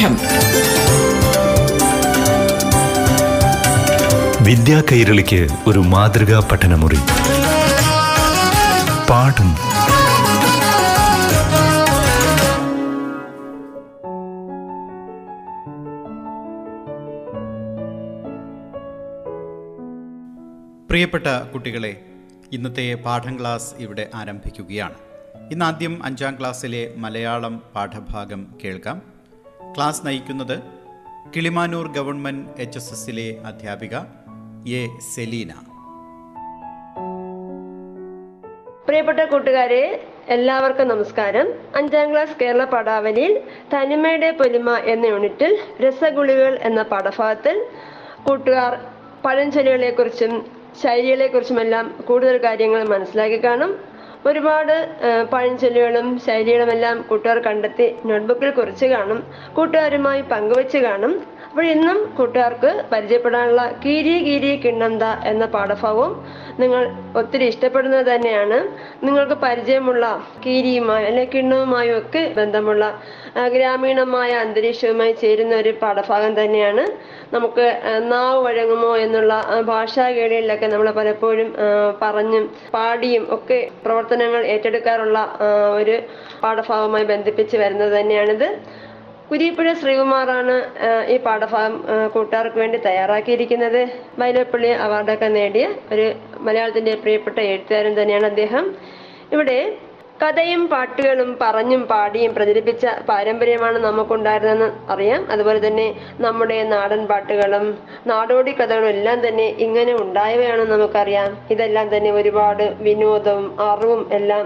പാഠം വിദ്യാ കൈരളിക്ക് ഒരു മാതൃകാ പഠനമുറി. പാഠം. പ്രിയപ്പെട്ട കുട്ടികളെ ഇന്നത്തെ പാഠം ക്ലാസ് ഇവിടെ ആരംഭിക്കുകയാണ്. ഇന്ന് ആദ്യം അഞ്ചാം ക്ലാസ്സിലെ മലയാളം പാഠഭാഗം കേൾക്കാം. ക്ലാസ് നയിക്കുന്നത് കിളിമാനൂർ ഗവൺമെന്റ് എച്ച് എസ് എസിലെ അധ്യാപിക എ സെലീന. പ്രിയപ്പെട്ട കൂട്ടുകാരെ എല്ലാവർക്കും നമസ്കാരം. അഞ്ചാം ക്ലാസ് കേരള പാഠാവലിയിൽ തനിമയുടെ പൊലിമ എന്ന യൂണിറ്റിൽ രസഗുളികൾ എന്ന പാഠഭാഗത്തിൽ കൂട്ടുകാർ പഴഞ്ചൊല്ലുകളെക്കുറിച്ചും ശൈലികളെക്കുറിച്ചുമെല്ലാം കൂടുതൽ കാര്യങ്ങൾ മനസ്സിലാക്കി കാണും. ഒരുപാട് പഴഞ്ചൊല്ലുകളും ശൈലികളുമെല്ലാം കൂട്ടുകാർ കണ്ടെത്തി നോട്ട്ബുക്കിൽ കുറിച്ച് കാണും. കൂട്ടുകാരുമായി പങ്കുവച്ച് കാണും. അപ്പോൾ ഇന്നും കൂട്ടുകാർക്ക് പരിചയപ്പെടാനുള്ള കീരി കീരി കിണ്ണന്ത എന്ന പാഠഭാഗവും നിങ്ങൾ ഒത്തിരി ഇഷ്ടപ്പെടുന്നത് തന്നെയാണ്. നിങ്ങൾക്ക് പരിചയമുള്ള കീരിയുമായി അല്ലെങ്കിൽ കിണ്ണവുമായും ഒക്കെ ബന്ധമുള്ള ഗ്രാമീണമായ അന്തരീക്ഷവുമായി ചേരുന്ന ഒരു പാഠഭാഗം തന്നെയാണ്. നമുക്ക് നാവ് വഴങ്ങുമോ എന്നുള്ള ആ, ഭാഷാ കേളികളിലൊക്കെ നമ്മൾ പലപ്പോഴും പറഞ്ഞും പാടിയും ഒക്കെ പ്രവർത്തനങ്ങൾ ഏറ്റെടുക്കാറുള്ള ഒരു പാഠഭാഗവുമായി ബന്ധിപ്പിച്ച് വരുന്നത് തന്നെയാണിത്. കുരിപ്പുഴ ശ്രീകുമാറാണ് ഈ പാഠഭാഗം കൂട്ടുകാർക്ക് വേണ്ടി തയ്യാറാക്കിയിരിക്കുന്നത്. വൈലപ്പള്ളി അവാർഡൊക്കെ നേടിയ ഒരു മലയാളത്തിന്റെ പ്രിയപ്പെട്ട എഴുത്തുകാരൻ തന്നെയാണ് അദ്ദേഹം. ഇവിടെ കഥയും പാട്ടുകളും പറഞ്ഞും പാടിയും പ്രചരിപ്പിച്ച പാരമ്പര്യമാണ് നമുക്കുണ്ടായിരുന്നതെന്ന് അറിയാം. അതുപോലെ തന്നെ നമ്മുടെ നാടൻ പാട്ടുകളും നാടോടി കഥകളും എല്ലാം തന്നെ ഇങ്ങനെ ഉണ്ടായവയാണെന്ന് നമുക്കറിയാം. ഇതെല്ലാം തന്നെ ഒരുപാട് വിനോദവും അറിവും എല്ലാം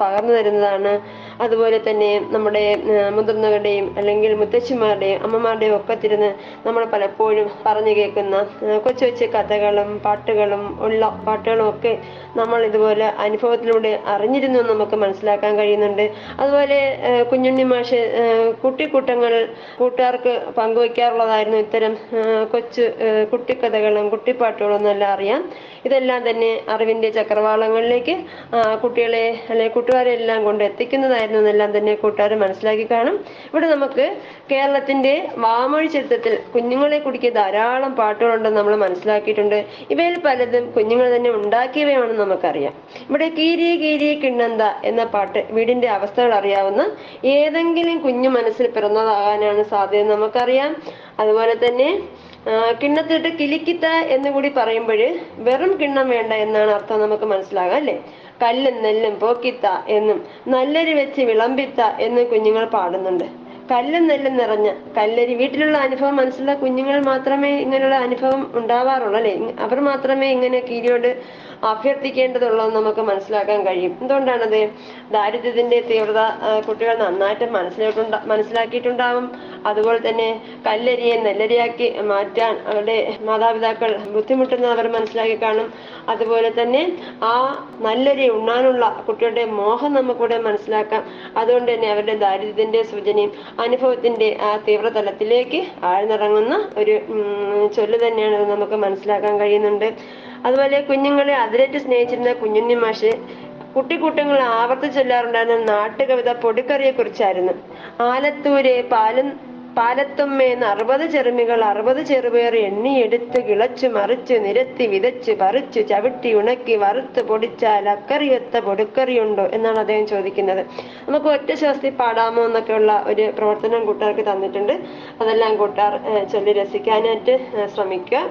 പകർന്നു തരുന്നതാണ് അതുപോലെ തന്നെ നമ്മുടെ മുതിർന്നവരുടെയും അല്ലെങ്കിൽ മുത്തശ്ശിമാരുടെയും അമ്മമാരുടെയും ഒക്കെ തിരുന്ന് നമ്മൾ പലപ്പോഴും പറഞ്ഞു കേൾക്കുന്ന കൊച്ചു കൊച്ചു കഥകളും പാട്ടുകളും ഉള്ള പാട്ടുകളും ഒക്കെ നമ്മൾ ഇതുപോലെ അനുഭവത്തിലൂടെ അറിഞ്ഞിരുന്നു നമുക്ക് മനസ്സിലാക്കാൻ കഴിയുന്നുണ്ട്. അതുപോലെ കുഞ്ഞുണ്ണി മാഷ് കുട്ടിക്കൂട്ടങ്ങൾ കൂട്ടുകാർക്ക് പങ്കുവയ്ക്കാറുള്ളതായിരുന്നു ഇത്തരം കൊച്ചു കുട്ടിക്കഥകളും കുട്ടിപ്പാട്ടുകളും എല്ലാം അറിയാം. ഇതെല്ലാം തന്നെ അറിവിന്റെ ചക്രവാളങ്ങളിലേക്ക് കുട്ടികളെ അല്ലെങ്കിൽ കൂട്ടുകാരെ എല്ലാം കൊണ്ട് എത്തിക്കുന്നതായിരുന്നു. എന്നെല്ലാം തന്നെ കൂട്ടുകാർ മനസ്സിലാക്കി കാണും. ഇവിടെ നമുക്ക് കേരളത്തിന്റെ വാമൊഴി ചരിത്രത്തിൽ കുഞ്ഞുങ്ങളെ കുടിക്കിയ ധാരാളം പാട്ടുകളുണ്ടെന്ന് നമ്മൾ മനസ്സിലാക്കിയിട്ടുണ്ട്. ഇവയിൽ പലതും കുഞ്ഞുങ്ങൾ തന്നെ ഉണ്ടാക്കിയവയാണെന്ന് നമുക്കറിയാം. ഇവിടെ കീരി കീരി കിണ്ണന്ത എന്ന പാട്ട് വീടിന്റെ അവസ്ഥകൾ അറിയാവുന്ന ഏതെങ്കിലും കുഞ്ഞു മനസ്സിൽ പിറന്നതാകാനാണ് സാധ്യത നമുക്കറിയാം. അതുപോലെ തന്നെ കിണ്ണത്തിട്ട് കിലിക്കിത്ത എന്ന് കൂടി പറയുമ്പോൾ വെറും കിണ്ണം വേണ്ട എന്നാണ് അർത്ഥം നമുക്ക് മനസ്സിലാകാം കല്ലും നെല്ലും പോക്കിത്ത എന്നും നല്ലരി വെച്ച് വിളമ്പിത്ത എന്നും കുഞ്ഞുങ്ങൾ പാടുന്നുണ്ട്. കല്ലും നെല്ലും നിറഞ്ഞ കല്ലരി. വീട്ടിലുള്ള അനുഭവം മനസ്സിലുള്ള കുഞ്ഞുങ്ങൾ മാത്രമേ ഇങ്ങനെയുള്ള അനുഭവം ഉണ്ടാവാറുള്ളൂ അല്ലെ? അവർ മാത്രമേ ഇങ്ങനെ കീരിയോട് അഭ്യർത്ഥിക്കേണ്ടതുള്ളൂ എന്ന് നമുക്ക് മനസ്സിലാക്കാൻ കഴിയും. എന്തുകൊണ്ടാണത്? ദാരിദ്ര്യത്തിന്റെ തീവ്രത കുട്ടികൾ നന്നായിട്ട് മനസ്സിലാക്കിട്ടുണ്ട മനസ്സിലാക്കിയിട്ടുണ്ടാവും. അതുപോലെ തന്നെ കല്ലരിയെ നെല്ലരിയാക്കി മാറ്റാൻ അവരുടെ മാതാപിതാക്കൾ ബുദ്ധിമുട്ടുന്നത് അവർ മനസ്സിലാക്കി കാണും. അതുപോലെ തന്നെ ആ നല്ലരി ഉണ്ണാനുള്ള കുട്ടികളുടെ മോഹം നമുക്കിവിടെ മനസ്സിലാക്കാം. അതുകൊണ്ട് തന്നെ അവരുടെ ദാരിദ്ര്യത്തിന്റെ സൂചനയും അനുഭവത്തിന്റെ ആ തീവ്രതലത്തിലേക്ക് ആഴ്ന്നിറങ്ങുന്ന ഒരു ചൊല്ല് തന്നെയാണ് നമുക്ക് മനസ്സിലാക്കാൻ കഴിയുന്നുണ്ട്. അതുപോലെ കുഞ്ഞുങ്ങളെ അതിരേറ്റ് സ്നേഹിച്ചിരുന്ന കുഞ്ഞുണ്ണി മാഷ് കുട്ടിക്കൂട്ടങ്ങൾ ആവർത്തി ചൊല്ലാറുണ്ടായിരുന്ന നാട്ടുകവിത പൊടിക്കറിയെ കുറിച്ചായിരുന്നു ആലത്തൂരെ പാലും പാലത്തുമ്മേന്ന് അറുപത് ചെറുമികൾ അറുപത് ചെറുപേർ എണ്ണിയെടുത്ത് കിളച്ചു മറിച്ച് നിരത്തി വിതച്ച് പറിച്ച് ചവിട്ടി ഉണക്കി വറുത്ത് പൊടിച്ചാൽ അക്കറിയൊത്ത പൊടുക്കറിയുണ്ടോ എന്നാണ് അദ്ദേഹം ചോദിക്കുന്നത്. നമുക്ക് ഒറ്റ ശ്വാസത്തിൽ പാടാമോ എന്നൊക്കെയുള്ള ഒരു പ്രവർത്തനം കൂട്ടുകാർക്ക് തന്നിട്ടുണ്ട്. അതെല്ലാം കൂട്ടുകാർ ചൊല്ലി രസിക്കാനായിട്ട് ശ്രമിക്കുക.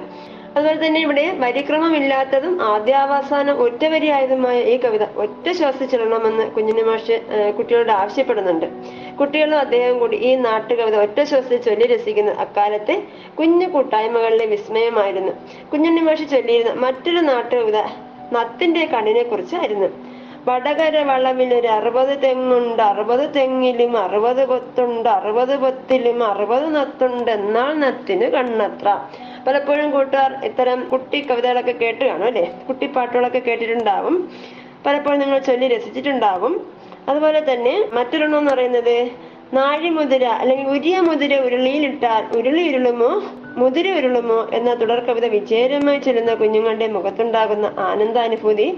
അതുപോലെ തന്നെ ഇവിടെ വരിക്രമമില്ലാത്തതും ആദ്യാവസാനം ഒറ്റ വരിയായതുമായ ഈ കവിത ഒറ്റ ശ്വാസിച്ചിടണമെന്ന് കുഞ്ഞിനെ മാഷ് കുട്ടികളോട് ആവശ്യപ്പെടുന്നുണ്ട്. കുട്ടികളും അദ്ദേഹം കൂടി ഈ നാട്ടുകവിത ഒറ്റ ശ്വാസത്തിൽ ചൊല്ലി രസിക്കുന്ന അക്കാലത്തെ കുഞ്ഞു കൂട്ടായ്മകളിലെ വിസ്മയമായിരുന്നു. കുഞ്ഞുണ്ണി മാഷ് ചൊല്ലിയിരുന്ന മറ്റൊരു നാട്ടുകവിത നത്തിന്റെ കണ്ണിനെ കുറിച്ചായിരുന്നു വടകര വളവിൽ ഒരു അറുപത് തെങ്ങുണ്ട് അറുപത് തെങ്ങിലും അറുപത് കൊത്തുണ്ട് അറുപത് കൊത്തിലും അറുപത് നത്തുണ്ട് എന്നാൽ നത്തിന് കണ്ണത്ര. പലപ്പോഴും കൂട്ടുകാർ ഇത്തരം കുട്ടി കവിതകളൊക്കെ കേട്ട് കാണും അല്ലെ? കുട്ടിപ്പാട്ടുകളൊക്കെ കേട്ടിട്ടുണ്ടാവും. പലപ്പോഴും നിങ്ങൾ ചൊല്ലി രസിച്ചിട്ടുണ്ടാവും. അതുപോലെ തന്നെ മറ്റൊരെണ്ണം എന്ന് പറയുന്നത് നാഴിമുതിര അല്ലെങ്കിൽ ഉരിയ മുതിര ഉരുളിയിലിട്ടാൽ ഉരുളി ഉരുളുമോ മുതിര ഉരുളുമോ എന്ന തുടർ കവിത വിജയകരമായി ചെല്ലുന്ന കുഞ്ഞുങ്ങളുടെ മുഖത്തുണ്ടാകുന്ന ആനന്ദാനുഭൂതി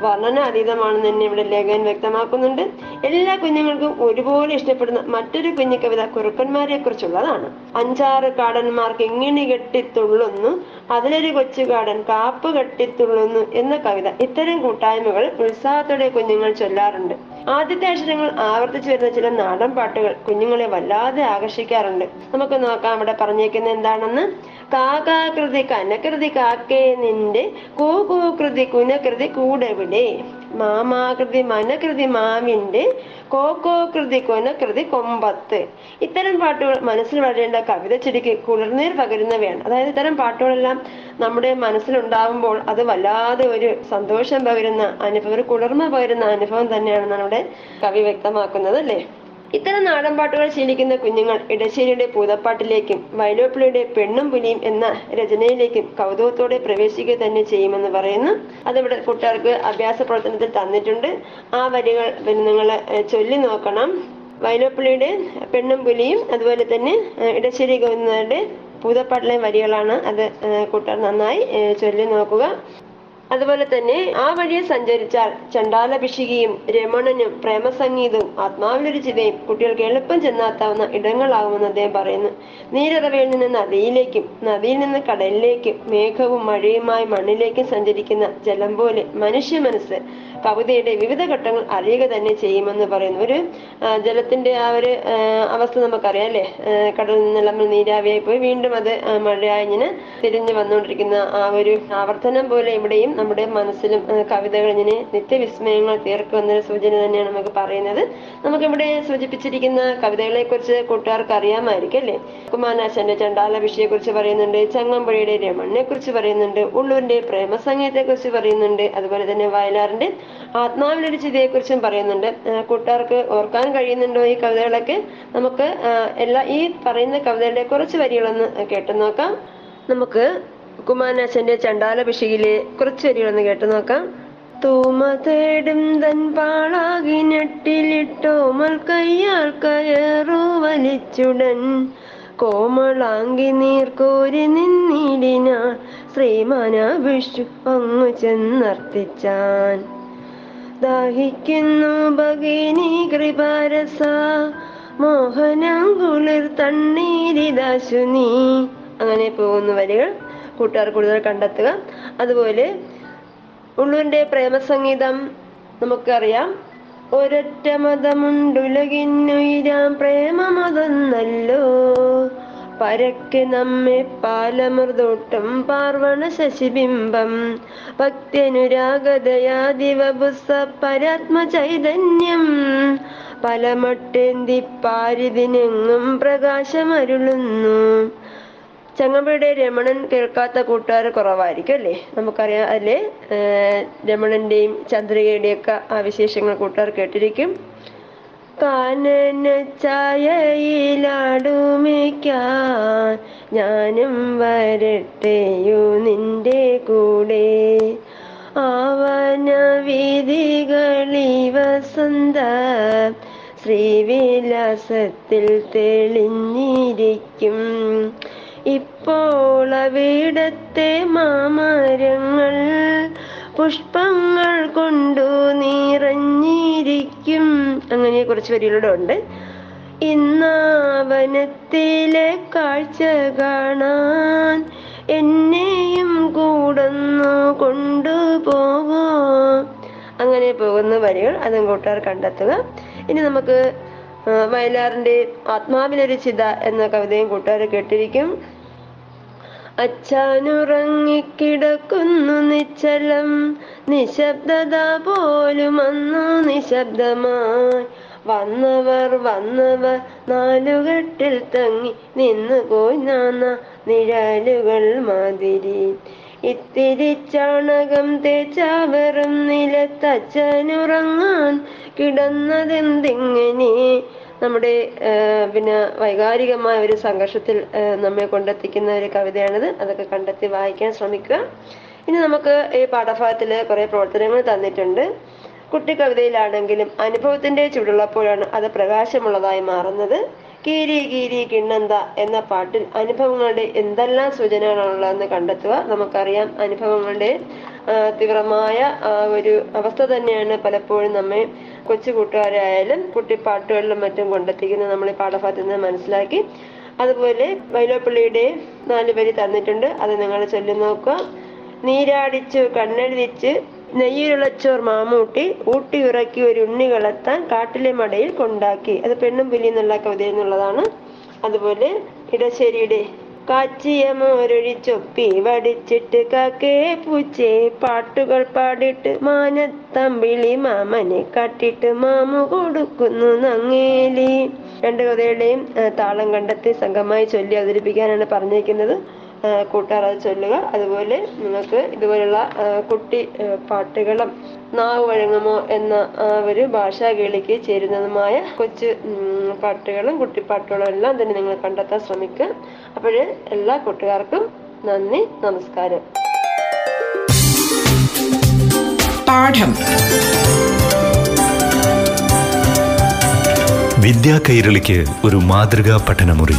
വർണനാതീതമാണെന്ന് തന്നെ ഇവിടെ ലേഖകൻ വ്യക്തമാക്കുന്നുണ്ട്. എല്ലാ കുഞ്ഞുങ്ങൾക്കും ഒരുപോലെ ഇഷ്ടപ്പെടുന്ന മറ്റൊരു കുഞ്ഞു കവിത കുറുക്കന്മാരെ കുറിച്ചുള്ളതാണ് അഞ്ചാറ് കാടന്മാർക്ക് ഇങ്ങിണി കെട്ടിത്തുള്ളുന്നു അതിലൊരു കൊച്ചുകാടൻ കാപ്പ് കെട്ടിത്തുള്ളുന്നു എന്ന കവിത ഇത്തരം കൂട്ടായ്മകൾ ഉത്സാഹത്തോടെ കുഞ്ഞുങ്ങൾ ചൊല്ലാറുണ്ട്. ആദ്യത്തെ അക്ഷരങ്ങൾ ആവർത്തിച്ചു വരുന്ന ചില നാടൻ പാട്ടുകൾ കുഞ്ഞുങ്ങളെ വല്ലാതെ ആകർഷിക്കാറുണ്ട്. നമുക്ക് നോക്കാം ഇവിടെ പറഞ്ഞേക്കുന്നത് എന്താണെന്ന്. കാകാകൃതി കനകൃതി കാക്കേ നിന്റെ കൂകൂകൃതി കുനകൃതി കൂടെവിടെ? മാമാകൃതി മനകൃതി മാവിന്റെ കോക്കോകൃതി കൊനകൃതി കൊമ്പത്ത്. ഇത്തരം പാട്ടുകൾ മനസ്സിൽ വളരേണ്ട കവിത ചെടിക്ക് കുളിർനീർ പകരുന്നവയാണ്. അതായത് ഇത്തരം പാട്ടുകളെല്ലാം നമ്മുടെ മനസ്സിലുണ്ടാവുമ്പോൾ അത് വല്ലാതെ ഒരു സന്തോഷം പകരുന്ന അനുഭവം ഒരു കുളിർമ പകരുന്ന അനുഭവം തന്നെയാണ് നമ്മുടെ കവി വ്യക്തമാക്കുന്നത് അല്ലേ? ഇത്തരം നാടൻ പാട്ടുകൾ ശീലിക്കുന്ന കുഞ്ഞുങ്ങൾ ഇടശ്ശേരിയുടെ പൂതപ്പാട്ടിലേക്കും വയലോപ്പിളിയുടെ പെണ്ണും പുലിയും എന്ന രചനയിലേക്കും കൗതുകത്തോടെ പ്രവേശിക്കുക തന്നെ ചെയ്യുമെന്ന് പറയുന്നു. അതിവിടെ കുട്ടികൾക്ക് അഭ്യാസ പ്രവർത്തനത്തിൽ തന്നിട്ടുണ്ട്. ആ വരികൾ നിങ്ങൾ ചൊല്ലി നോക്കണം. വയലോപ്പിളിയുടെ പെണ്ണും പുലിയും അതുപോലെ തന്നെ ഇടശ്ശേരി ഗവർണറുടെ പൂതപ്പാട്ടിലെ വരികളാണ് അത് കുട്ടികൾ നന്നായി ചൊല്ലി നോക്കുക. അതുപോലെ തന്നെ ആ വഴിയെ സഞ്ചരിച്ചാൽ ചണ്ടാലഭിഷികയും രമണനും പ്രേമസംഗീതവും ആത്മാവിലൊരു ചിതയും കുട്ടികൾക്ക് എളുപ്പം ചെന്നെത്താവുന്ന ഇടങ്ങളാകുമെന്ന് അദ്ദേഹം പറയുന്നു. നീരറവയിൽ നിന്ന് നദിയിലേക്കും നദിയിൽ നിന്ന് കടലിലേക്കും മേഘവും മഴയുമായി മണ്ണിലേക്കും സഞ്ചരിക്കുന്ന ജലം പോലെ മനുഷ്യ മനസ്സ് കവിതയുടെ വിവിധ ഘട്ടങ്ങൾ അറിയുക തന്നെ ചെയ്യുമെന്ന് പറയുന്നു. ഒരു ജലത്തിന്റെ ആ ഒരു അവസ്ഥ നമുക്കറിയാം അല്ലെ? കടലിൽ നിന്ന് നമ്മൾ നീരാവിയായി പോയി വീണ്ടും അത് മഴയായി ഇങ്ങനെ തിരിഞ്ഞു വന്നുകൊണ്ടിരിക്കുന്ന ആ ഒരു ആവർത്തനം പോലെ ഇവിടെയും നമ്മുടെ മനസ്സിലും കവിതകൾ ഇങ്ങനെ നിത്യവിസ്മയങ്ങൾ തീർക്കുമെന്നൊരു സൂചന തന്നെയാണ് നമുക്ക് പറയുന്നത്. നമുക്കിവിടെ സൂചിപ്പിച്ചിരിക്കുന്ന കവിതകളെ കുറിച്ച് കൂട്ടുകാർക്ക് അറിയാമായിരിക്കും അല്ലേ? കുമാരനാശന്റെ ചണ്ടാലഭിഷിയെ കുറിച്ച് പറയുന്നുണ്ട് ചങ്ങമ്പുഴയുടെ രമണിനെ കുറിച്ച് പറയുന്നുണ്ട് ഉള്ളൂരിന്റെ പ്രേമസംഗീതത്തെ കുറിച്ച് പറയുന്നുണ്ട് അതുപോലെ തന്നെ വയലാറിന്റെ ആത്മാവിലൊരു ചിതയെ കുറിച്ചും പറയുന്നുണ്ട് കൂട്ടുകാർക്ക് ഓർക്കാൻ കഴിയുന്നുണ്ടോ ഈ കവിതകളൊക്കെ? നമുക്ക് എല്ലാ ഈ പറയുന്ന കവിതകളുടെ കുറച്ച് വരികളൊന്ന് കേട്ടു നോക്കാം. നമുക്ക് കുമാരനാശന്റെ ചണ്ടാല ചണ്ടാലഭിഷിയിലെ കുറച്ച് വരികളൊന്ന് കേട്ടു നോക്കാം. തൂമ തേടും തൻ പാളാകി പാളാകിനെട്ടിലിട്ടോമൽ കയ്യാൽ കയറു വലിച്ചുടൻ. കോമളാങ്കി നീർക്കോരി നിന്നിടിനാൾ ശ്രീമാനാ വിഷു അങ്ങു ചെന്നർത്തിച്ചാൻ ദാഹിക്കുന്നു ഭഗിനി കൃപാരസ മോഹനാങ്കുളിർ തണ്ണീരിദാശു നീ. അങ്ങനെ പോകുന്ന വരികൾ കൂട്ടുകാർ കൂടുതൽ കണ്ടെത്തുക. അതുപോലെ ഉള്ളൂരിന്റെ പ്രേമസംഗീതം നമുക്കറിയാം. ഒരൊറ്റ മതമുണ്ടുലകിന്നുയിരാം പ്രേമമതൊന്നല്ലോ. പരക്കെ നമ്മെ പാലമൃതോട്ടം പാർവണ ശശിബിംബം. ഭക്തിയനുരാഗതയാദിവപുസ പരാത്മ ചൈതന്യം. പലമട്ടേന്തി പാരിതിനെങ്ങും പ്രകാശമരുളുന്നു. ചങ്ങമ്പുഴയുടെ രമണൻ കേൾക്കാത്ത കൂട്ടുകാർ കുറവായിരിക്കും അല്ലേ? നമുക്കറിയാം അതിലെ രമണന്റെയും ചന്ദ്രികയുടെയും ഒക്കെ ആ വിശേഷങ്ങൾ കൂട്ടുകാർ കേട്ടിരിക്കും. കാനന ചായയിലാടുമിക്കാൻ ഞാനും വരട്ടെയോ നിന്റെ കൂടെ. ആവന വീതികളി വസന്ത ശ്രീവിലാസത്തിൽ തെളിഞ്ഞിരിക്കും. ഇപ്പോൾ അവിടത്തെ മാമരങ്ങൾ പുഷ്പങ്ങൾ കൊണ്ടു നിറഞ്ഞിരിക്കും. അങ്ങനെ കുറച്ച് വരികളുടെ ഉണ്ട്. ഇന്നാവനത്തിലെ കാഴ്ച കാണാൻ എന്നെയും കൂടന്നു കൊണ്ടുപോകോ അങ്ങനെ പോകുന്ന വരികൾ അതും കൂട്ടുകാർ കണ്ടെത്തുക. ഇനി നമുക്ക് വയലാറിന്റെ ആത്മാവിലൊരു ചിത എന്ന കവിതയും കൂട്ടുകാർ കേട്ടിരിക്കും. അച്ഛനുറങ്ങിക്കിടക്കുന്നു നിശ്ചലം. നിശബ്ദത പോലും അന്നു നിശബ്ദമായി. വന്നവർ വന്നവർ നാലുകെട്ടിൽ തങ്ങി നിന്നു നാന്ന നിഴലുകൾ മാതിരി. ഇത്തിരി ചാണകം തേച്ചാവറും നിലത്തച്ഛനുറങ്ങാൻ കിടന്നതെന്തിങ്ങനെ? നമ്മുടെ പിന്നെ വൈകാരികമായ ഒരു സംഘർഷത്തിൽ നമ്മെ കൊണ്ടെത്തിക്കുന്ന ഒരു കവിതയാണിത്. അതൊക്കെ കണ്ടെത്തി വായിക്കാൻ ശ്രമിക്കുക. ഇനി നമുക്ക് ഈ പാഠഭാഗത്തിൽ കുറെ പ്രവർത്തനങ്ങൾ തന്നിട്ടുണ്ട്. കുട്ടി കവിതയിലാണെങ്കിലും അനുഭവത്തിന്റെ ചുടുള്ളപ്പോഴാണ് അത് പ്രകാശമുള്ളതായി മാറുന്നത്. കീരി കീരി കിണ്ണന്ത എന്ന പാട്ടിൽ അനുഭവങ്ങളുടെ എന്തെല്ലാം സൂചനകളാണുള്ളതെന്ന് കണ്ടെത്തുക. നമുക്കറിയാം അനുഭവങ്ങളുടെ തീവ്രമായ ഒരു അവസ്ഥ തന്നെയാണ് പലപ്പോഴും നമ്മെ കൊച്ചു കൂട്ടുകാരായാലും കുട്ടിപ്പാട്ടുകളിലും മറ്റും കൊണ്ടെത്തിക്കുന്നത് നമ്മൾ ഈ പാഠഭാഗത്ത് നിന്ന് മനസ്സിലാക്കി. അതുപോലെ വൈലോപ്പള്ളിയുടെ നാല് വരി തന്നിട്ടുണ്ട്. അത് നിങ്ങൾ ചൊല്ലി നോക്കുക നീരാടിച്ചു കണ്ണെഴുതിച്ച് നെയ്യുരുളച്ചോർ മാമൂട്ടി ഊട്ടി ഉറക്കി ഒരു ഉണ്ണി കളത്താൻ കാട്ടിലെ മടയിൽ കൊണ്ടാക്കി. അത് പെണ്ണും പുലി എന്നുള്ള കവിതയിൽ നിന്നുള്ളതാണ്. അതുപോലെ ഇടശ്ശേരിയുടെ കാച്ചിയ മോരൊഴിച്ചൊപ്പി വടിച്ചിട്ട് കാക്കേ പൂച്ചേ. പാട്ടുകൾ പാടിട്ട് മാനത്തമ്പിളി മാമനെ കാട്ടിട്ട് മാമു കൊടുക്കുന്നു നങ്ങേലി. രണ്ട് കഥയുടെയും താളം കണ്ടെത്തി സംഘമായി ചൊല്ലി അവതരിപ്പിക്കാനാണ് പറഞ്ഞിരിക്കുന്നത്. അത് ചൊല്ലുക. അതുപോലെ നിങ്ങൾക്ക് ഇതുപോലുള്ള കുട്ടി പാട്ടുകളും നാവ് വഴങ്ങുമോ എന്ന ആ ഒരു ഭാഷാ കേളിക്ക് ചേരുന്നതുമായ കൊച്ചു ഉം, പാട്ടുകളും കുട്ടിപ്പാട്ടുകളും എല്ലാം തന്നെ നിങ്ങൾ കണ്ടെത്താൻ ശ്രമിക്കുക. അപ്പോൾ എല്ലാ കൂട്ടുകാർക്കും നന്ദി നമസ്കാരം. പാഠം. വിദ്യാ കൈരളിക്ക് ഒരു മാതൃകാ പഠനമുറി.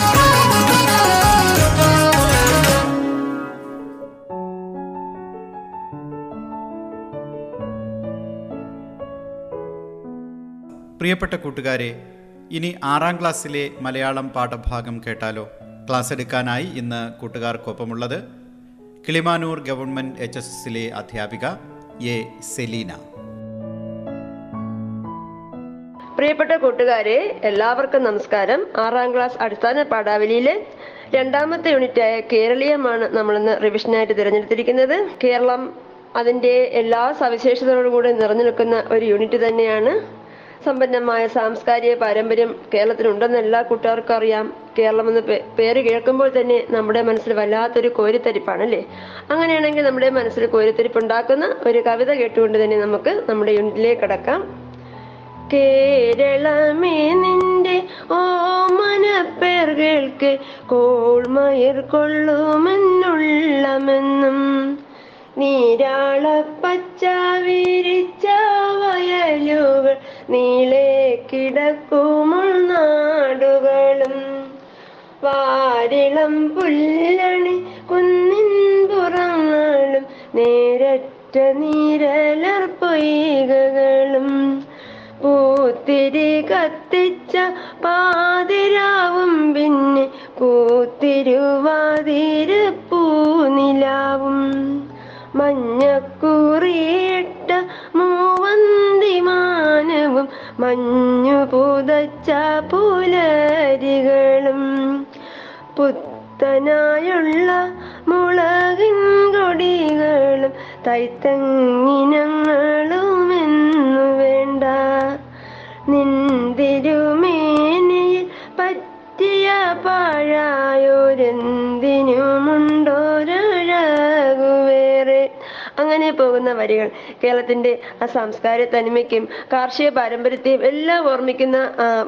പ്രിയപ്പെട്ട കൂട്ടുകാരെ ഇനി ആറാം ക്ലാസ്സിലെ മലയാളം പാഠഭാഗം കേട്ടാലോ? ക്ലാസ് എടുക്കാനായി ഇന്ന് കൂട്ടുകാർക്കൊപ്പമുള്ളത് കിളിമാനൂർ ഗവൺമെന്റ് എച്ച് എസ് എസിലെ അധ്യാപിക എ സെലീന. പ്രിയപ്പെട്ട കൂട്ടുകാരെ എല്ലാവർക്കും നമസ്കാരം. ആറാം ക്ലാസ് അടിസ്ഥാന പാഠാവലിയിലെ രണ്ടാമത്തെ യൂണിറ്റായ കേരളീയമാണ് നമ്മൾ നമ്മളിന്ന് റിവിഷനായിട്ട് തിരഞ്ഞെടുത്തിരിക്കുന്നത്. കേരളം അതിന്റെ എല്ലാ സവിശേഷതകളോടും കൂടി നിറഞ്ഞു നിൽക്കുന്ന ഒരു യൂണിറ്റ് തന്നെയാണ്. സമ്പന്നമായ സാംസ്കാരിക പാരമ്പര്യം കേരളത്തിനുണ്ടെന്ന് എല്ലാ കൂട്ടുകാർക്കും അറിയാം. കേരളം എന്ന് പേര് കേൾക്കുമ്പോൾ തന്നെ നമ്മുടെ മനസ്സിൽ വല്ലാത്തൊരു കോരിത്തരിപ്പാണ് അല്ലേ അങ്ങനെയാണെങ്കിൽ നമ്മുടെ മനസ്സിൽ കോരിത്തരിപ്പ് ഉണ്ടാക്കുന്ന ഒരു കവിത കേട്ടുകൊണ്ട് തന്നെ നമുക്ക് നമ്മുടെ യൂണിറ്റിലേക്ക് കടക്കാം. കേരളമേ നിന്റെ ഓ മനപ്പേർകൾക്ക് കോൾമയർ കൊള്ളുമെന്നുള്ളമെന്നും നീരാളപ്പച്ച കിടക്കുമുൾനാടുകളും വാരിളം പുല്ലണി കുന്നിൻ പുറങ്ങളും നേരറ്റ നീരലർ പൊയ്കകളും. പൂത്തിരി കത്തിച്ച പാതിരാവും പിന്നെ കൂത്തിരുവാതിരപ്പൂനിലാവും മഞ്ഞക്കുറിയിട്ട മഞ്ഞു പുതച്ച പുലരികളും പുത്തനായുള്ള മുളകിൻ കൊടികളും തൈത്തങ്ങിനങ്ങളുമെന്നു വേണ്ട. നിന്തിരുമേനിയിൽ പറ്റിയ പാഴായോരെന്തിനുമുണ്ടോരഴകുവേറെ അങ്ങനെ പോകുന്ന വരികൾ. കേരളത്തിന്റെ ആ സാംസ്കാരിക തനിമയ്ക്കും കാർഷിക പാരമ്പര്യത്തെയും എല്ലാം ഓർമ്മിക്കുന്ന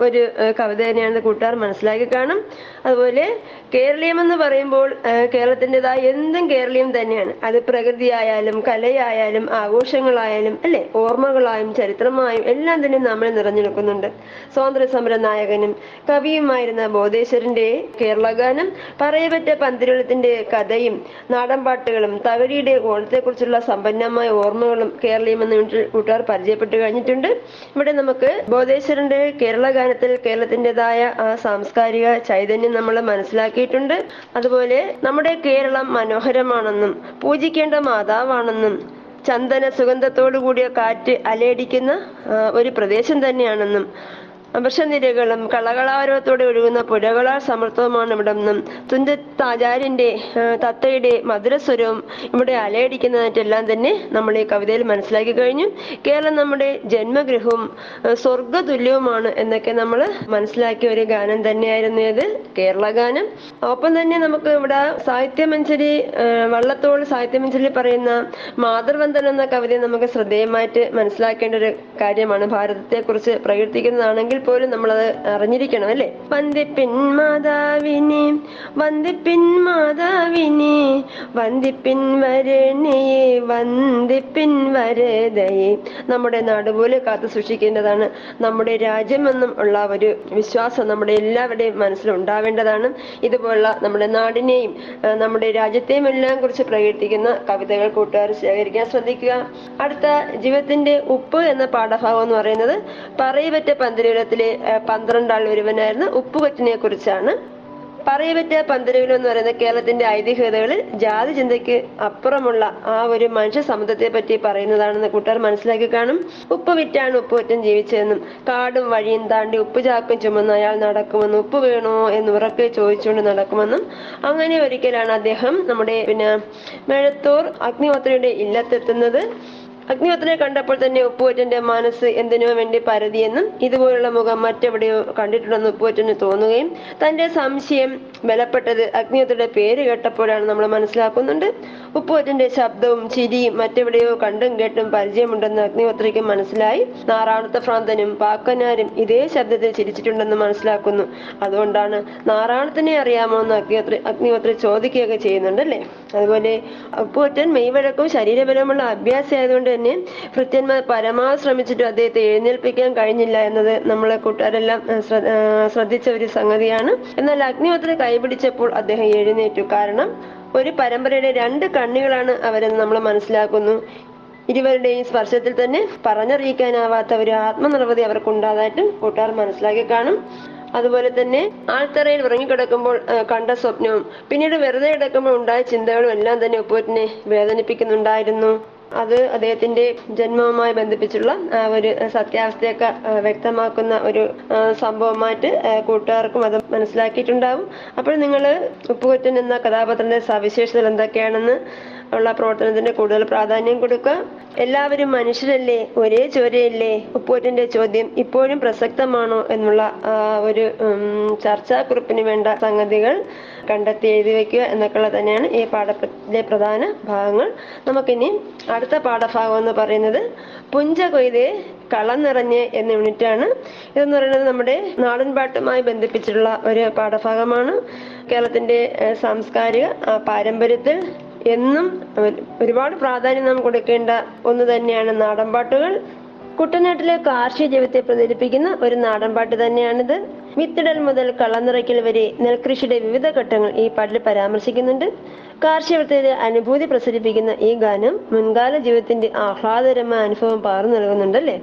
ഒരു കവിത തന്നെയാണ് കൂട്ടുകാർ മനസ്സിലാക്കി കാണും. അതുപോലെ കേരളീയം എന്ന് പറയുമ്പോൾ കേരളത്തിന്റെതായ എന്തും കേരളീയം തന്നെയാണ്. അത് പ്രകൃതിയായാലും കലയായാലും ആഘോഷങ്ങളായാലും അല്ലെ? ഓർമ്മകളായും ചരിത്രമായും എല്ലാം തന്നെ നമ്മൾ നിറഞ്ഞു നിൽക്കുന്നുണ്ട് സ്വാതന്ത്ര്യ സമര നായകനും കവിയുമായിരുന്ന ബോധേശ്വരന്റെ കേരളഗാനം പറയപ്പെട്ട പന്തിരുളത്തിന്റെ കഥയും നാടൻപാട്ടുകളും തകഴിയുടെ ഓണത്തെക്കുറിച്ചുള്ള സമ്പന്നമായ ഓർമ്മകളും കേരളീയം എന്ന കൂട്ടുകാർ പരിചയപ്പെട്ടു കഴിഞ്ഞിട്ടുണ്ട്. ഇവിടെ നമുക്ക് ബോധേശ്വരന്റെ കേരള ഗാനത്തിൽ കേരളത്തിന്റെതായ ആ സാംസ്കാരിക ചൈതന്യം നമ്മൾ മനസ്സിലാക്കിയിട്ടുണ്ട്. അതുപോലെ നമ്മുടെ കേരളം മനോഹരമാണെന്നും പൂജിക്കേണ്ട മാതാവാണെന്നും ചന്ദന സുഗന്ധത്തോടു കൂടിയ കാറ്റ് അലയടിക്കുന്ന ഒരു പ്രദേശം തന്നെയാണെന്നും വർഷനിരകളും കളകളാരവത്തോടെ ഒഴുകുന്ന പുഴകളാൽ സമൃദ്ധവുമാണ് ഇവിടെ നിന്നും തുഞ്ചത്താചാര്യന്റെ തത്തയുടെ മധുരസ്വരവും ഇവിടെ അലയടിക്കുന്നതായിട്ടെല്ലാം തന്നെ നമ്മൾ ഈ കവിതയിൽ മനസ്സിലാക്കി കഴിഞ്ഞു. കേരളം നമ്മുടെ ജന്മഗൃഹവും സ്വർഗതുല്യവുമാണ് എന്നൊക്കെ നമ്മൾ മനസ്സിലാക്കിയ ഒരു ഗാനം തന്നെയായിരുന്നു ഇത് കേരള ഗാനം. ഒപ്പം തന്നെ നമുക്ക് ഇവിടെ സാഹിത്യമഞ്ചരി വള്ളത്തോൾ സാഹിത്യമഞ്ചരി പറയുന്ന മാതൃവന്ദനം എന്ന കവിതയെ നമുക്ക് ശ്രദ്ധേയമായിട്ട് മനസ്സിലാക്കേണ്ട ഒരു കാര്യമാണ്. ഭാരതത്തെ കുറിച്ച് പ്രകീർത്തിക്കുന്നതാണെങ്കിൽ പോലും നമ്മളത് അറിഞ്ഞിരിക്കണം അല്ലെ? വന്ദിപ്പിൻ മാതാവിനെ വന്ദിപ്പിൻ മാതാവിനെ വന്ദിപ്പിൻ വരണിയെ വന്ദിപ്പിൻ വരതയെ. നമ്മുടെ നാട് പോലെ കാത്തു സൂക്ഷിക്കേണ്ടതാണ്. നമ്മുടെ രാജ്യമെന്നും ഉള്ള ഒരു വിശ്വാസം നമ്മുടെ എല്ലാവരുടെയും മനസ്സിൽ ഉണ്ടാവേണ്ടതാണ്. ഇതുപോലുള്ള നമ്മുടെ നാടിനെയും നമ്മുടെ രാജ്യത്തെയും എല്ലാം കുറിച്ച് പ്രകീർത്തിക്കുന്ന കവിതകൾ കൂട്ടുകാർ ശേഖരിക്കാൻ ശ്രദ്ധിക്കുക. അടുത്ത ജീവിതത്തിന്റെ ഉപ്പ് എന്ന പാഠഭാഗം എന്ന് പറയുന്നത് പറയപറ്റ പന്തലുരത്തിലെ പന്ത്രണ്ടാൾ ഒരുവനായിരുന്ന ഉപ്പുകൊച്ചിനെ കുറിച്ചാണ്. പറയപറ്റ പന്തലുകൾ എന്ന് പറയുന്ന കേരളത്തിന്റെ ഐതിഹ്യതകളിൽ ജാതി ചിന്തയ്ക്ക് അപ്പുറമുള്ള ആ ഒരു മനുഷ്യ സമുദ്രത്തെ പറ്റി പറയുന്നതാണെന്ന് കൂട്ടുകാർ മനസ്സിലാക്കി കാണും. ഉപ്പ് വിറ്റാണ് ഉപ്പുവറ്റൻ ജീവിച്ചതെന്നും കാടും വഴിയും താണ്ടി ഉപ്പ് ചാക്കും ചുമന്ന് അയാൾ നടക്കുമെന്നും ഉപ്പ് വേണോ എന്ന് ഉറക്കെ ചോദിച്ചുകൊണ്ട് നടക്കുമെന്നും അങ്ങനെ ഒരിക്കലാണ് അദ്ദേഹം നമ്മുടെ പിന്നെ മെഴത്തൂർ അഗ്നിഹോത്രയുടെ ഇല്ലത്തെത്തുന്നത്. അഗ്നിഹോത്രനെ കണ്ടപ്പോൾ തന്നെ ഉപ്പുവറ്റന്റെ മനസ്സ് എന്തിനോ വേണ്ടി പരതിയെന്നും ഇതുപോലുള്ള മുഖം മറ്റെവിടെയോ കണ്ടിട്ടുണ്ടെന്ന് ഉപ്പുവറ്റന് തോന്നുകയും തന്റെ സംശയം ബലപ്പെട്ടത് അഗ്നിഹോത്രയുടെ പേര് കേട്ടപ്പോഴാണ് നമ്മൾ മനസ്സിലാക്കുന്നുണ്ട്. ഉപ്പുവറ്റന്റെ ശബ്ദവും ചിരിയും മറ്റെവിടെയോ കണ്ടും കേട്ടും പരിചയമുണ്ടെന്ന് അഗ്നിഹോത്രയ്ക്ക് മനസ്സിലായി. നാറാണത്തെ ഭ്രാന്തനും പാക്കനാരും ഇതേ ശബ്ദത്തിൽ ചിരിച്ചിട്ടുണ്ടെന്ന് മനസ്സിലാക്കുന്നു. അതുകൊണ്ടാണ് നാറാണത്തിനെ അറിയാമോ എന്ന് അഗ്നിഹോത്ര അഗ്നിഹോത്ര ചോദിക്കുകയൊക്കെ ചെയ്യുന്നുണ്ട് അല്ലേ? അതുപോലെ ഉപ്പുവറ്റൻ മെയ്വഴക്കും ശരീരബലമുള്ള അഭ്യാസം ആയതുകൊണ്ട് തന്നെ ഭൃത്യന്മാർ പരമാവധി ശ്രമിച്ചിട്ടും അദ്ദേഹത്തെ എഴുന്നേൽപ്പിക്കാൻ കഴിഞ്ഞില്ല എന്നത് നമ്മളെ കൂട്ടുകാരെല്ലാം ശ്രദ്ധിച്ച ഒരു സംഗതിയാണ്. എന്നാൽ അഗ്നിഹോത്രം കൈപിടിച്ചപ്പോൾ അദ്ദേഹം എഴുന്നേറ്റു. കാരണം ഒരു പരമ്പരയുടെ രണ്ട് കണ്ണികളാണ് അവരെന്ന് നമ്മൾ മനസ്സിലാക്കുന്നു. ഇരുവരുടെയും സ്പർശത്തിൽ തന്നെ പറഞ്ഞറിയിക്കാനാവാത്ത ഒരു ആത്മനിർവൃതി അവർക്കുണ്ടാതായിട്ടും കൂട്ടുകാർ മനസ്സിലാക്കി കാണും. അതുപോലെ തന്നെ ആൾത്തറയിൽ ഉറങ്ങിക്കിടക്കുമ്പോൾ കണ്ട സ്വപ്നവും പിന്നീട് വെറുതെ കിടക്കുമ്പോൾ ഉണ്ടായ ചിന്തകളും എല്ലാം തന്നെ ഉപ്പൂറ്റിനെ വേദനിപ്പിക്കുന്നുണ്ടായിരുന്നു. അത് അദ്ദേഹത്തിന്റെ ജന്മവുമായി ബന്ധിപ്പിച്ചുള്ള ഒരു സത്യാവസ്ഥയൊക്കെ വ്യക്തമാക്കുന്ന ഒരു സംഭവമായിട്ട് കൂട്ടുകാർക്കും അത് മനസ്സിലാക്കിയിട്ടുണ്ടാവും. അപ്പോൾ നിങ്ങൾ ഉപ്പുകൊറ്റൻ എന്ന കഥാപാത്രത്തിന്റെ സവിശേഷതകൾ എന്തൊക്കെയാണെന്ന് ഉള്ള പ്രവർത്തനത്തിന് കൂടുതൽ പ്രാധാന്യം കൊടുക്കുക. എല്ലാവരും മനുഷ്യരല്ലേ? ഒരേ ചോരയല്ലേ? ഉപ്പൂറ്റന്റെ ചോദ്യം ഇപ്പോഴും പ്രസക്തമാണോ എന്നുള്ള ഒരു ചർച്ചാ ചർച്ചാക്കുറിപ്പിന് വേണ്ട സംഗതികൾ കണ്ടെത്തി എഴുതി വെക്കുക എന്നൊക്കെയുള്ള തന്നെയാണ് ഈ പാഠത്തിലെ പ്രധാന ഭാഗങ്ങൾ. നമുക്കിനി അടുത്ത പാഠഭാഗം എന്ന് പറയുന്നത് പുഞ്ച കൊയ്തേ കളം നിറഞ്ഞ് എന്ന യൂണിറ്റാണ്. ഇതെന്ന് പറയുന്നത് നമ്മുടെ നാടൻ പാട്ടുമായി ബന്ധിപ്പിച്ചിട്ടുള്ള ഒരു പാഠഭാഗമാണ്. കേരളത്തിന്റെ സാംസ്കാരിക പാരമ്പര്യത്തിൽ എന്നും ഒരുപാട് പ്രാധാന്യം നാം കൊടുക്കേണ്ട ഒന്ന് തന്നെയാണ് നാടൻപാട്ടുകൾ. കുട്ടനാട്ടിലെ കാർഷിക ജീവിതത്തെ പ്രചരിപ്പിക്കുന്ന ഒരു നാടൻപാട്ട് തന്നെയാണിത്. വിത്തിടൽ മുതൽ കളനിറയ്ക്കൽ വരെ നെൽകൃഷിയുടെ വിവിധ ഘട്ടങ്ങൾ ഈ പാട്ടിൽ പരാമർശിക്കുന്നുണ്ട്. കാർഷിക കാർഷികത്തിന്റെ അനുഭൂതി പ്രസരിപ്പിക്കുന്ന ഈ ഗാനം മുൻകാല ജീവിതത്തിന്റെ ആഹ്ലാദകരമായ അനുഭവം പകർന്നു നൽകുന്നുണ്ടല്ലേ?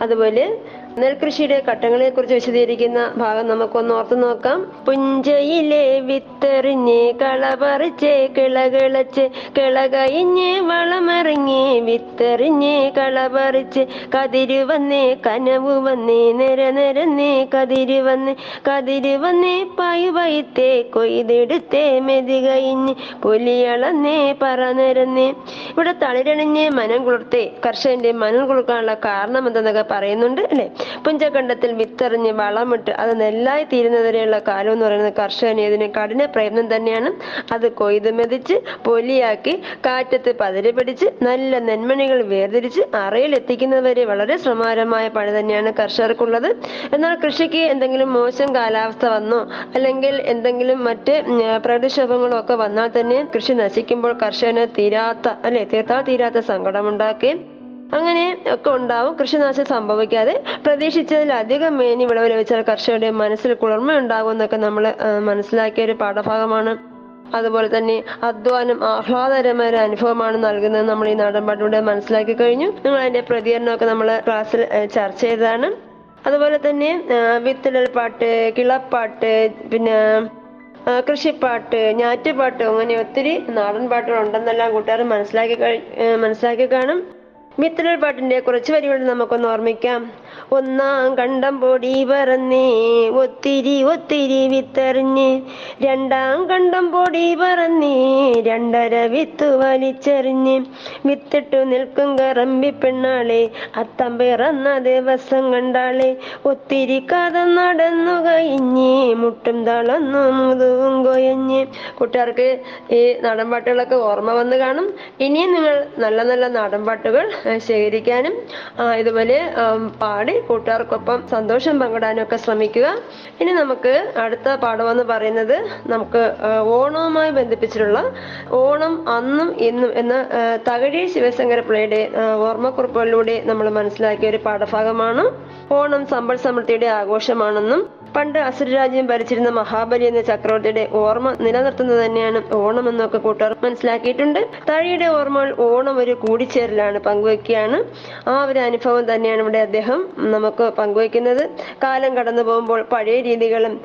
അതുപോലെ നെൽകൃഷിയുടെ ഘട്ടങ്ങളെ കുറിച്ച് വിശദീകരിക്കുന്ന ഭാഗം നമുക്കൊന്ന് ഓർത്തു നോക്കാം. പുഞ്ചയിലെ വിത്തെറിഞ്ഞ് കളപറിച്ച് കിളകിളച്ച് കിളകയിഞ്ഞ് വളമറിഞ്ഞ് വിത്തെറിഞ്ഞ് കളപറിച്ച് കതിര് വന്ന് കനവ് വന്ന് നിര നിരന്ന് കതിര് വന്ന് കതിര് വന്ന് പായു വൈത്തേ കൊയ്തെടുത്ത് മെതി കഴിഞ്ഞ് പുലിയളന്ന് പറ നിരന്ന്. ഇവിടെ തളിരണിഞ്ഞ് മനം കുളിർത്തേ കർഷകന്റെ മനം കുളിർക്കാനുള്ള കാരണം എന്തെന്നൊക്കെ പറയുന്നുണ്ട് അല്ലെ? പുഞ്ചകണ്ഡത്തിൽ വിത്തെറിഞ്ഞ് വളമിട്ട് അത് നെല്ലായി തീരുന്നതുവരെയുള്ള കാലം എന്ന് പറയുന്നത് കർഷകന് ഇതിന് കഠിന പ്രയത്നം തന്നെയാണ്. അത് കൊയ്ത് മെതിച്ച് പൊലിയാക്കി കാറ്റത്ത് പതിര് പിടിച്ച് നല്ല നെന്മണികൾ വേർതിരിച്ച് അറയിൽ എത്തിക്കുന്നതുവരെ വളരെ ശ്രമകരമായ പണി തന്നെയാണ് കർഷകർക്കുള്ളത്. എന്നാൽ കൃഷിക്ക് എന്തെങ്കിലും മോശം കാലാവസ്ഥ വന്നോ അല്ലെങ്കിൽ എന്തെങ്കിലും മറ്റ് പ്രകൃതിക്ഷോഭങ്ങളോ ഒക്കെ വന്നാൽ തന്നെ കൃഷി നശിക്കുമ്പോൾ കർഷകന് തീരാത്ത അല്ലെ തീർത്താൽ തീരാത്ത സങ്കടമുണ്ടാക്കുകയും അങ്ങനെ ഒക്കെ ഉണ്ടാവും. കൃഷിനാശം സംഭവിക്കാതെ പ്രതീക്ഷിച്ചതിലധികം മേനി വിളവ് ലഭിച്ചാൽ കർഷകരുടെ മനസ്സിൽ കുളിർമ ഉണ്ടാകും എന്നൊക്കെ നമ്മൾ മനസ്സിലാക്കിയ ഒരു പാഠഭാഗമാണ്. അതുപോലെ തന്നെ അധ്വാനം ആഹ്ലാദകരമായ ഒരു അനുഭവമാണ് നൽകുന്നത് നമ്മൾ ഈ നാടൻപാട്ടിലൂടെ മനസ്സിലാക്കി കഴിഞ്ഞു. നിങ്ങൾ അതിന്റെ പ്രതികരണമൊക്കെ നമ്മൾ ക്ലാസ്സിൽ ചർച്ച ചെയ്തതാണ്. അതുപോലെ തന്നെ വിത്തലൽ പാട്ട് കിളപ്പാട്ട് പിന്നെ കൃഷിപ്പാട്ട് ഞാറ്റുപാട്ട് അങ്ങനെ ഒത്തിരി നാടൻ പാട്ടുകൾ ഉണ്ടെന്നെല്ലാം കൂട്ടുകാർ മനസ്സിലാക്കി മനസ്സിലാക്കി കാണും. മിത്രൽ പാട്ടിന്റെ കുറച്ച് വരികൾ നമുക്കൊന്ന് ഓർമ്മിക്കാം. ഒന്നാം കണ്ടം പൊടി പറന്നേ ഒത്തിരി ഒത്തിരി വിത്തെറിഞ്ഞ് രണ്ടാം കണ്ടം പൊടി പറന്നേ രണ്ടര വിത്ത് വലിച്ചെറിഞ്ഞ് വിത്തിട്ടു നിൽക്കും കറമ്പി പെണ്ണാളെ അത്തം പിറന്ന ദിവസം കണ്ടാളെ ഒത്തിരി കഥ നടന്നു കഴിഞ്ഞ് മുട്ടും തളന്നു മുതും കൊയഞ്ഞ്. കുട്ടികാർക്ക് ഈ നാടൻപാട്ടുകളൊക്കെ ഓർമ്മ വന്ന് കാണും. ഇനിയും നിങ്ങൾ നല്ല നല്ല നാടൻപാട്ടുകൾ ശേഖരിക്കാനും ഇതുപോലെ പാടി കൂട്ടുകാർക്കൊപ്പം സന്തോഷം പങ്കിടാനും ഒക്കെ ശ്രമിക്കുക. ഇനി നമുക്ക് അടുത്ത പാഠമെന്ന് പറയുന്നത് നമുക്ക് ഓണവുമായി ബന്ധിപ്പിച്ചിട്ടുള്ള ഓണം അന്നും ഇന്നും എന്ന തകഴി ശിവശങ്കരപ്പിള്ളയുടെ ആ, ഓർമ്മക്കുറിപ്പുകളിലൂടെ നമ്മൾ മനസ്സിലാക്കിയ ഒരു പാഠഭാഗമാണ് ഓണം സമ്പൽ സമൃദ്ധിയുടെ ആഘോഷമാണെന്നും പണ്ട് അസുരരാജ്യം ഭരിച്ചിരുന്ന മഹാബലി എന്ന ചക്രവർത്തിയുടെ ഓർമ്മ നിലനിർത്തുന്നത് തന്നെയാണ് ഓണം എന്നൊക്കെ കൂട്ടുകാർ മനസ്സിലാക്കിയിട്ടുണ്ട്. തഴിയുടെ ഓർമ്മകൾ ഓണം ഒരു കൂടിച്ചേരലാണ് പങ്കുവയ്ക്കുകയാണ്. ആ ഒരു അനുഭവം തന്നെയാണ് ഇവിടെ അദ്ദേഹം നമുക്ക് പങ്കുവെക്കുന്നത് കാലം കടന്നു പോകുമ്പോൾ പഴയ രീതികളും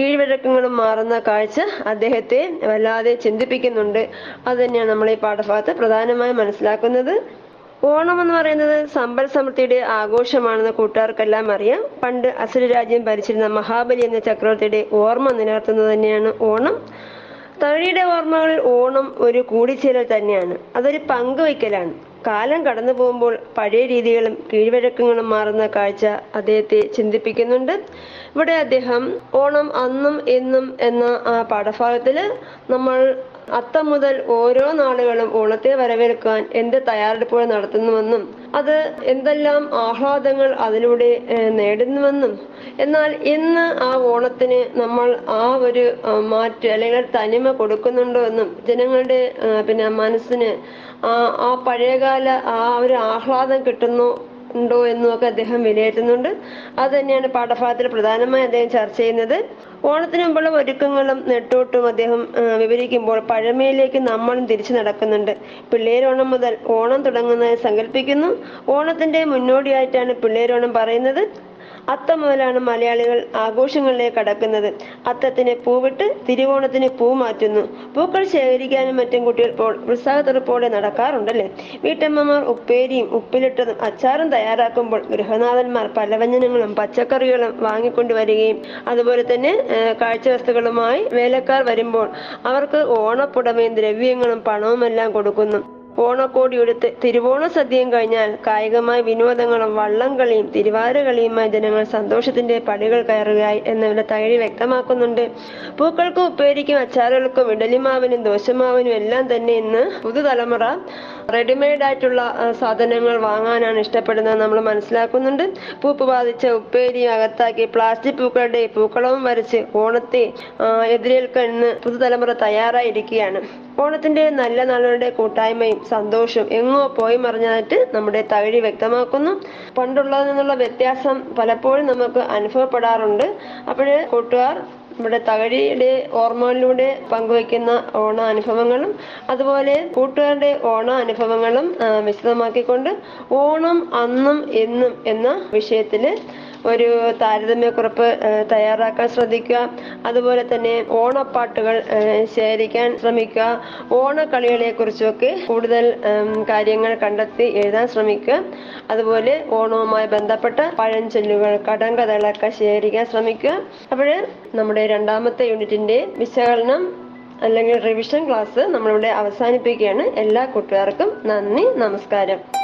കീഴ്വഴക്കങ്ങളും മാറുന്ന കാഴ്ച അദ്ദേഹത്തെ വല്ലാതെ ചിന്തിപ്പിക്കുന്നുണ്ട്. അത് തന്നെയാണ് നമ്മൾ ഈ പാഠഭാഗത്ത് പ്രധാനമായും മനസ്സിലാക്കുന്നത്. ഓണം എന്ന് പറയുന്നത് സമ്പൽ സമൃദ്ധിയുടെ ആഘോഷമാണെന്ന് കൂട്ടുകാർക്കെല്ലാം അറിയാം. പണ്ട് അസുര രാജ്യം ഭരിച്ചിരുന്ന മഹാബലി എന്ന ചക്രവർത്തിയുടെ ഓർമ്മ നിലനിർത്തുന്നത് തന്നെയാണ് ഓണം. തകഴിയുടെ ഓർമ്മകളിൽ ഓണം ഒരു കൂടിച്ചേരൽ തന്നെയാണ്. അതൊരു പങ്കുവയ്ക്കലാണ്. കാലം കടന്നു പോകുമ്പോൾ പഴയ രീതികളും കീഴ്വഴക്കങ്ങളും മാറുന്ന കാഴ്ച അദ്ദേഹത്തെ ചിന്തിപ്പിക്കുന്നുണ്ട്. ഇവിടെ അദ്ദേഹം ഓണം അന്നും എന്നും എന്ന ആ പാഠഭാഗത്തിൽ നമ്മൾ അത്തം മുതൽ ഓരോ നാളുകളും ഓണത്തെ വരവേൽക്കാൻ എന്ത് തയ്യാറെടുപ്പുകൾ നടത്തുന്നുവെന്നും അത് എന്തെല്ലാം ആഹ്ലാദങ്ങൾ അതിലൂടെ നേടുന്നുവെന്നും. എന്നാൽ ഇന്ന് ആ ഓണത്തിന് നമ്മൾ ആ ഒരു മാറ്റ് അല്ലെങ്കിൽ തനിമ കൊടുക്കുന്നുണ്ടോ എന്നും ജനങ്ങളുടെ പിന്നെ മനസ്സിന് ആ ആ പഴയകാല ആ ഒരു ആഹ്ലാദം കിട്ടുന്നു ഉണ്ടോ എന്നുമൊക്കെ അദ്ദേഹം വിലയിരുത്തുന്നുണ്ട്. അത് തന്നെയാണ് പാഠഭാഗത്തിൽ പ്രധാനമായി അദ്ദേഹം ചർച്ച ചെയ്യുന്നത്. ഓണത്തിന് മുമ്പുള്ള ഒരുക്കങ്ങളും നെട്ടോട്ടും അദ്ദേഹം വിവരിക്കുമ്പോൾ പഴമയിലേക്ക് നമ്മളും തിരിച്ചു നടക്കുന്നുണ്ട്. പിള്ളേരോണം മുതൽ ഓണം തുടങ്ങുന്നതായി സങ്കല്പിക്കുന്നു. ഓണത്തിന്റെ മുന്നോടിയായിട്ടാണ് പിള്ളേരോണം പറയുന്നത്. അത്തം മുതലാണ് മലയാളികൾ ആഘോഷങ്ങളിലേക്ക് കടക്കുന്നത്. അത്തത്തിന് പൂവിട്ട് തിരുവോണത്തിന് പൂ മാറ്റുന്നു. പൂക്കൾ ശേഖരിക്കാനും മറ്റും കുട്ടികൾ ഉത്സാഹത്തെറുപ്പോടെ നടക്കാറുണ്ടല്ലേ? വീട്ടമ്മമാർ ഉപ്പേരിയും ഉപ്പിലിട്ടതും അച്ചാറും തയ്യാറാക്കുമ്പോൾ ഗൃഹനാഥന്മാർ പലവ്യഞ്ജനങ്ങളും പച്ചക്കറികളും വാങ്ങിക്കൊണ്ടുവരികയും അതുപോലെ തന്നെ കാഴ്ച വസ്തുക്കളുമായി വേലക്കാർ വരുമ്പോൾ അവർക്ക് ഓണപ്പുടമയും ദ്രവ്യങ്ങളും പണവുമെല്ലാം കൊടുക്കുന്നു. ഓണക്കോടി എടുത്ത് തിരുവോണ സദ്യയും കഴിഞ്ഞാൽ കായികമായ വിനോദങ്ങളും വള്ളംകളിയും കളിയും തിരുവാര കളിയുമായി ജനങ്ങൾ സന്തോഷത്തിന്റെ പടികൾ കയറുകയായി എന്നിവിടെ തകഴി വ്യക്തമാക്കുന്നുണ്ട്. പൂക്കൾക്കും ഉപ്പേരിക്കും അച്ചാറുകൾക്കും ഇഡലിമാവിനും ദോശമാവിനും എല്ലാം തന്നെ ഇന്ന് പുതുതലമുറ റെഡിമെയ്ഡ് ആയിട്ടുള്ള സാധനങ്ങൾ വാങ്ങാനാണ് ഇഷ്ടപ്പെടുന്നത് നമ്മൾ മനസ്സിലാക്കുന്നുണ്ട്. പൂപ്പ് ബാധിച്ച ഉപ്പേരി അകത്താക്കി പ്ലാസ്റ്റിക് പൂക്കളുടെ പൂക്കളവും വരച്ച് ഓണത്തെ എതിരേൽക്കാൻ ഇന്ന് പുതുതലമുറ തയ്യാറായിരിക്കുകയാണ്. ഓണത്തിന്റെ നല്ല നാളുകളുടെ കൂട്ടായ്മയും സന്തോഷവും എങ്ങോ പോയി മറിഞ്ഞതായിട്ട് നമ്മുടെ തകഴി വ്യക്തമാക്കുന്നു. പണ്ടുള്ളതിൽ നിന്നുള്ള വ്യത്യാസം പലപ്പോഴും നമുക്ക് അനുഭവപ്പെടാറുണ്ട്. അപ്പോഴ് കൂട്ടുകാർ നമ്മുടെ തകഴിയുടെ ഓർമ്മകളിലൂടെ പങ്കുവയ്ക്കുന്ന ഓണ അനുഭവങ്ങളും അതുപോലെ കൂട്ടുകാരുടെ ഓണ അനുഭവങ്ങളും വിശദമാക്കിക്കൊണ്ട് ഓണം അന്നും എന്നും എന്ന വിഷയത്തിൽ ഒരു താരതമ്യക്കുറിപ്പ് തയ്യാറാക്കാൻ ശ്രദ്ധിക്കുക. അതുപോലെ തന്നെ ഓണപ്പാട്ടുകൾ ശേഖരിക്കാൻ ശ്രമിക്കുക. ഓണക്കളികളെ കുറിച്ചൊക്കെ കൂടുതൽ കാര്യങ്ങൾ കണ്ടെത്തി എഴുതാൻ ശ്രമിക്കുക. അതുപോലെ ഓണവുമായി ബന്ധപ്പെട്ട പഴഞ്ചൊല്ലുകൾ കടങ്കഥകളൊക്കെ ശേഖരിക്കാൻ ശ്രമിക്കുക. അപ്പോഴ് നമ്മുടെ രണ്ടാമത്തെ യൂണിറ്റിന്റെ വിശകലനം അല്ലെങ്കിൽ റിവിഷൻ ക്ലാസ് നമ്മളിവിടെ അവസാനിപ്പിക്കുകയാണ്. എല്ലാ കൂട്ടുകാർക്കും നന്ദി നമസ്കാരം.